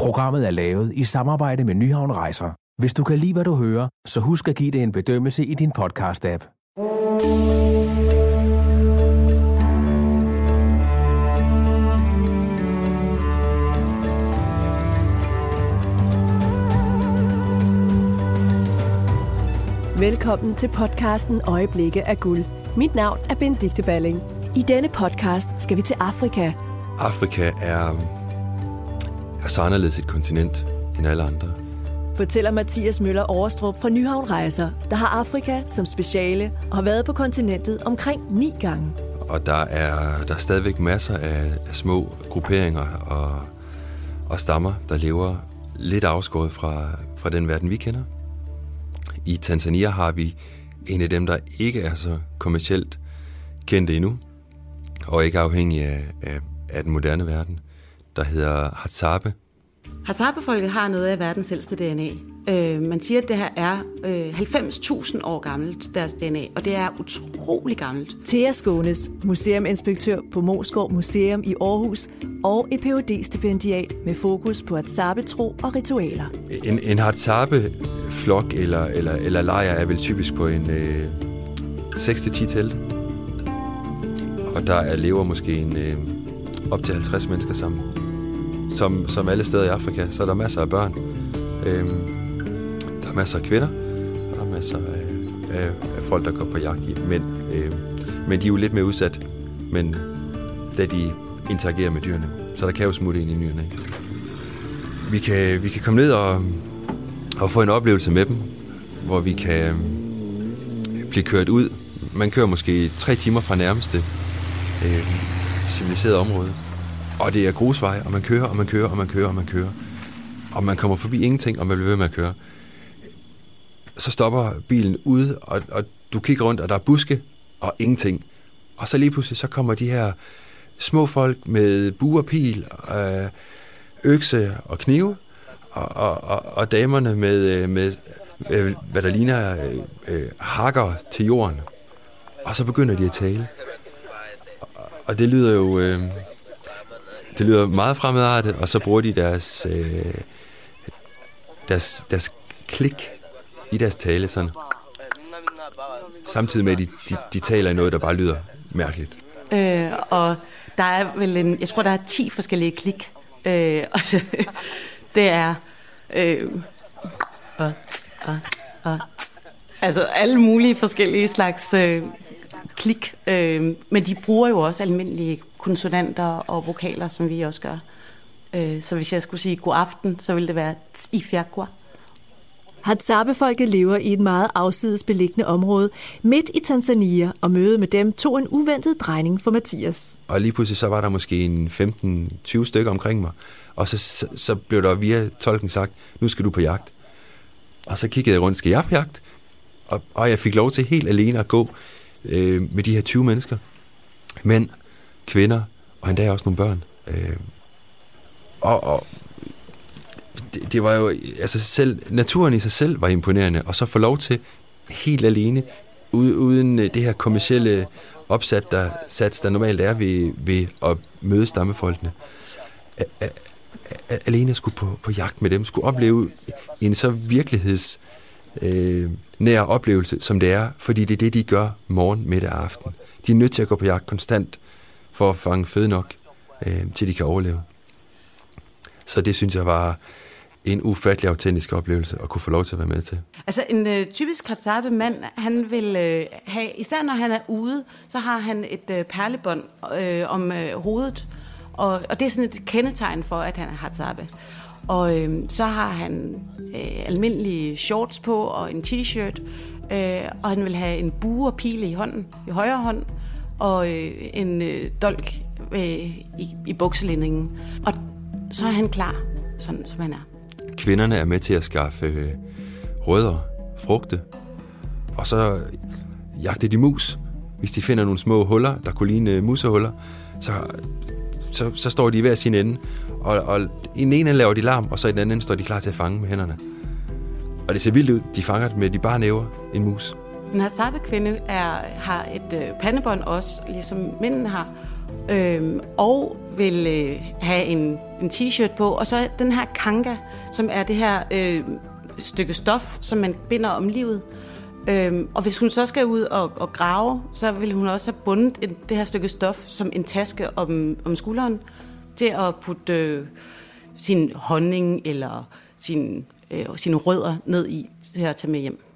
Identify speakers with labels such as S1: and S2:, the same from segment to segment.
S1: Programmet er lavet i samarbejde med Nyhavn Rejser. Hvis du kan lide, hvad du hører, så husk at give det en bedømmelse i din podcast-app.
S2: Velkommen til podcasten Øjeblikke af guld. Mit navn er Benedikte Balling. I denne podcast skal vi til Afrika.
S3: Afrika er, er så anderledes et kontinent end alle andre.
S2: Fortæller Mathias Møller Overstrup fra Nyhavn Rejser, der har Afrika som speciale og har været på kontinentet omkring ni gange.
S3: Og der er, der er stadigvæk masser af, af små grupperinger og, og stammer, der lever lidt afskåret fra, fra den verden, vi kender. I Tanzania har vi en af dem, der ikke er så kommercielt kendte endnu, og ikke afhængig af, af, af den moderne verden, der hedder Hadzabe.
S4: Hadzabe-folket har noget af verdens ældste DNA. Øh, man siger, at det her er øh, 90.000 år gammelt, deres DNA, og det er utrolig gammelt.
S2: Thea Skånes, museuminspektør på Moskov Museum i Aarhus, og et phd stipendiat med fokus på Hadzabe-tro og ritualer.
S3: En, en Hadzabe-flok eller, eller, eller lejr er vel typisk på en øh, 6-10 telte. Og der er lever måske en, øh, op til 50 mennesker sammen. Som, som alle steder i Afrika, så er der masser af børn. Øh, der er masser af kvinder, og der er masser af, af, af folk, der går på jagt i mænd. Øh, men de er jo lidt mere udsat, men da de interagerer med dyrene. Så der kan jo smutte ind i nyerne. Vi kan, vi kan komme ned og, og få en oplevelse med dem, hvor vi kan øhm, blive kørt ud. Man kører måske tre timer fra nærmeste øh, civiliserede område. Og det er grusvej, og man kører, og man kører, og man kører, og man kører. Og man kommer forbi ingenting, og man bliver ved med at køre. Så stopper bilen ude, og, og du kigger rundt, og der er buske, og ingenting. Og så lige pludselig, så kommer de her små folk med buerpil, og pil, øh, økse og knive, og, og, og, og damerne med, øh, med øh, hvad der ligner øh, øh, hakker til jorden. Og så begynder de at tale. Og det lyder jo øh, det lyder meget fremmedartet, og så bruger de deres, øh, deres, deres klik i deres tale sådan. Samtidig med, at de, de, de taler i noget, der bare lyder mærkeligt.
S4: Øh, og der er vel en, jeg tror, der er 10 forskellige klik. Øh, og det er øh, og, og, og, altså alle mulige forskellige slags øh, klik. Øh, men de bruger jo også almindelige konsonanter og vokaler, som vi også gør. Øh, så hvis jeg skulle sige god aften, så ville det være ifjaqua.
S2: Hadzabe-folket lever i et meget afsides beliggende område midt i Tanzania, og mødet med dem tog en uventet drejning for Mathias.
S3: Og lige pludselig så var der måske en 15-20 stykker omkring mig, og så, så, så blev der via tolken sagt, nu skal du på jagt. Og så kiggede jeg rundt, skal jeg på jagt? Og, og jeg fik lov til helt alene at gå øh, med de her 20 mennesker. Mænd, kvinder, og endda også nogle børn. Øh, og, og det, det var jo, altså selv, naturen i sig selv var imponerende, og så få lov til helt alene, uden det her kommercielle opsat, der, sats, der normalt er ved, ved at møde stammefolkene. Alene skulle på, på jagt med dem, skulle opleve en så virkeligheds øh, nær oplevelse, som det er, fordi det er det, de gør morgen, middag og aften. De er nødt til at gå på jagt konstant for at fange føde nok, øh, til de kan overleve. Så det synes jeg var en ufattelig autentisk oplevelse at kunne få lov til at være med til.
S4: Altså en øh, typisk katsabe mand, han vil øh, have, især når han er ude, så har han et øh, perlebånd øh, om øh, hovedet, og, og det er sådan et kendetegn for, at han er Hadzabe. Og øh, så har han øh, almindelige shorts på og en t-shirt, øh, og han vil have en bue og pile i hånden, i højre hånd, og øh, en øh, dolk øh, i, i bukselændingen. Og så er han klar, sådan som han er.
S3: Kvinderne er med til at skaffe øh, rødder, frugte, og så jagter de mus. Hvis de finder nogle små huller, der kunne ligne øh, musehuller, så, så, så står de i hver sin ende. Og, og i den ene laver de larm, og så i den anden står de klar til at fange med hænderne. Og det ser vildt ud. De fanger med de bare næver en mus.
S4: Den her kvinde er, har et øh, pandebånd også, ligesom mændene har, øh, og vil øh, have en, en t-shirt på, og så den her kanga, som er det her øh, stykke stof, som man binder om livet. Øhm, og hvis hun så skal ud og, og grave, så vil hun også have bundet en, det her stykke stof som en taske om, om skulderen til at putte øh, sin honning eller sin, øh, sine rødder ned i til at tage med hjem.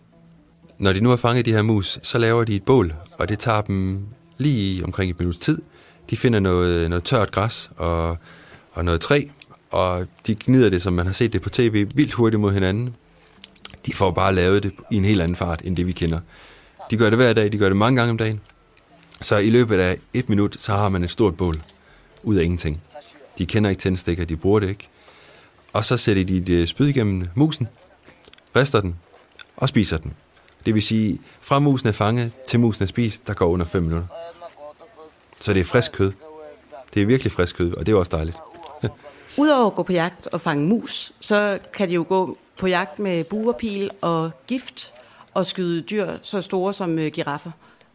S3: Når de nu har fanget de her mus, så laver de et bål, og det tager dem lige omkring et minuts tid. De finder noget, noget tørt græs og, og noget træ, og de gnider det, som man har set det på tv, vildt hurtigt mod hinanden. De får bare lavet det i en helt anden fart, end det vi kender. De gør det hver dag, de gør det mange gange om dagen. Så i løbet af et minut, så har man et stort bål ud af ingenting. De kender ikke tændstikker, de bruger det ikke. Og så sætter de et spyd igennem musen, rister den og spiser den. Det vil sige, fra musen er fanget til musen er spist, der går under 5 minutter. Så det er frisk kød. Det er virkelig frisk kød, og det er også dejligt.
S4: Udover at gå på jagt og fange mus, så kan de jo gå på jagt med buerpil og gift og skyde dyr så store som øh, giraffer.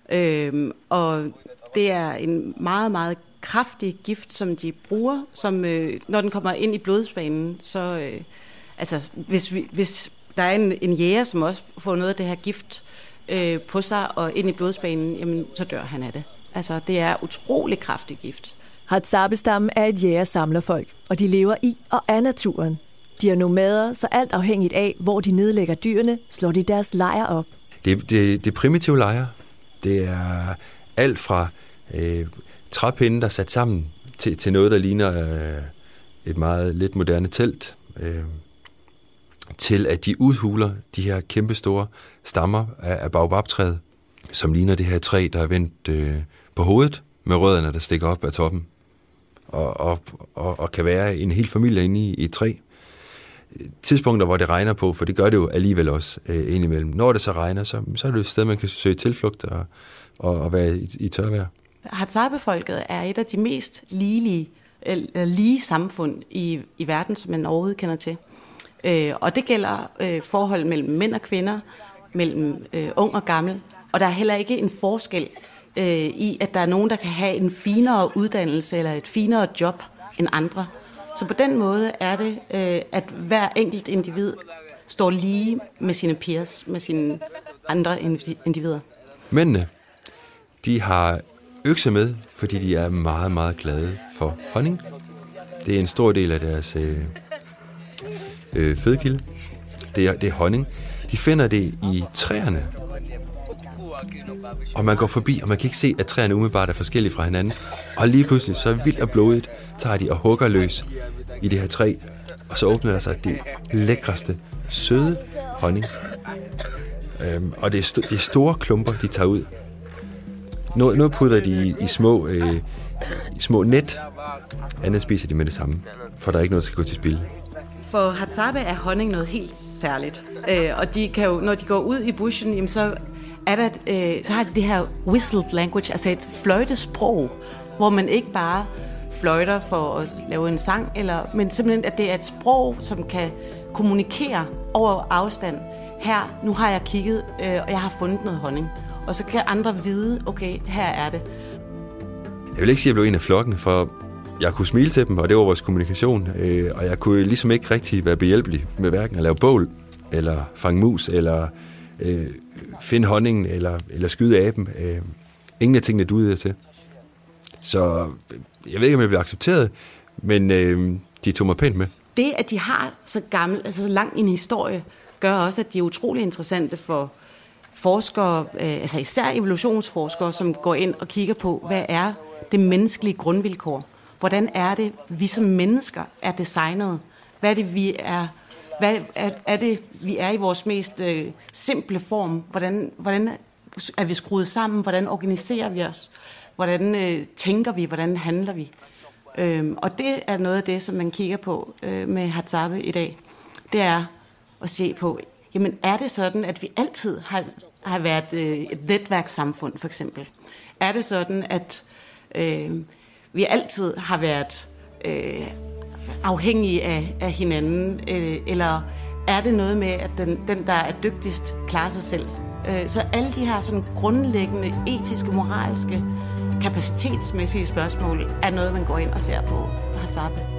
S4: Øhm, og det er en meget, meget kraftig gift, som de bruger, som øh, når den kommer ind i blodsbanen, så øh, altså hvis, vi, hvis der er en, en jæger, som også får noget af det her gift øh, på sig og ind i blodsbanen, jamen så dør han af det. Altså det er utrolig kraftig gift.
S2: Hadzabe-stammen er et jægersamlerfolk, og de lever i og af naturen. De er nomader, så alt afhængigt af, hvor de nedlægger dyrene, slår de deres lejr op.
S3: Det, det, det primitive lejre, det er alt fra øh, træpinde, der er sat sammen, til, til noget, der ligner øh, et meget lidt moderne telt, øh, til at de udhuler de her kæmpe store stammer af, af baobabtræet, som ligner det her træ, der er vendt øh, på hovedet, med rødderne, der stikker op af toppen, og, og, og, og kan være en hel familie inde i, i et træ tidspunkter, hvor det regner på, for det gør det jo alligevel også øh, indimellem. Når det så regner, så, så er det et sted, man kan søge tilflugt og, og, og være i, i tørvejr.
S4: Hazabefolket er et af de mest ligelige, eller lige samfund i, i verden, som man overhovedet kender til. Øh, og det gælder øh, forhold mellem mænd og kvinder, mellem øh, ung og gammel. Og der er heller ikke en forskel øh, i, at der er nogen, der kan have en finere uddannelse eller et finere job end andre. Så på den måde er det, øh, at hver enkelt individ står lige med sine peers, med sine andre individer.
S3: Mændene, de har økse med, fordi de er meget, meget glade for honning. Det er en stor del af deres øh, øh, fødekilde. Det er, det er honning. De finder det i træerne. Og man går forbi, og man kan ikke se, at træerne umiddelbart er forskellige fra hinanden. Og lige pludselig, så vildt og blodigt, tager de og hugger løs i det her træ. Og så åbner der sig det lækreste, søde honning. Øhm, og det er, st- det er store klumper, de tager ud. Noget, noget putter de i, i små, øh, i små net. Andet spiser de med det samme, for der er ikke noget, der skal gå til spil.
S4: For Hadzabe er honning noget helt særligt. Øh, og de kan jo, når de går ud i bushen, jamen så, er der, øh, så har de det her whistled language, altså et fløjtesprog, hvor man ikke bare fløjter for at lave en sang, eller, men simpelthen, at det er et sprog, som kan kommunikere over afstand. Her, nu har jeg kigget, øh, og jeg har fundet noget honning. Og så kan andre vide, okay, her er det.
S3: Jeg vil ikke sige, at jeg blev en af flokken, for jeg kunne smile til dem, og det var vores kommunikation. Øh, og jeg kunne ligesom ikke rigtig være behjælpelig med hverken at lave bål, eller fange mus, eller øh, finde honningen, eller, eller skyde aben. Øh, ingen af tingene duede jeg til. Så øh, jeg ved ikke, om jeg blev accepteret, men øh, de tog mig pænt med.
S4: Det, at de har så gammel, altså så lang en historie, gør også, at de er utrolig interessante for forskere, øh, altså især evolutionsforskere, som går ind og kigger på, hvad er det menneskelige grundvilkår? Hvordan er det, vi som mennesker er designet? Hvad er det, vi er, hvad er, er det, vi er i vores mest øh, simple form? Hvordan, hvordan er vi skruet sammen? Hvordan organiserer vi os? Hvordan øh, tænker vi? Hvordan handler vi? Øhm, og det er noget af det, som man kigger på øh, med Hadzabe i dag. Det er at se på, jamen er det sådan, at vi altid har, har været øh, et netværkssamfund, for eksempel? Er det sådan, at øh, vi altid har været øh, afhængige af, af hinanden? Øh, eller er det noget med, at den, den, der er dygtigst, klarer sig selv? Øh, så alle de her sådan grundlæggende etiske, moralske kapacitetsmæssige spørgsmål er noget, man går ind og ser på Hadzabe.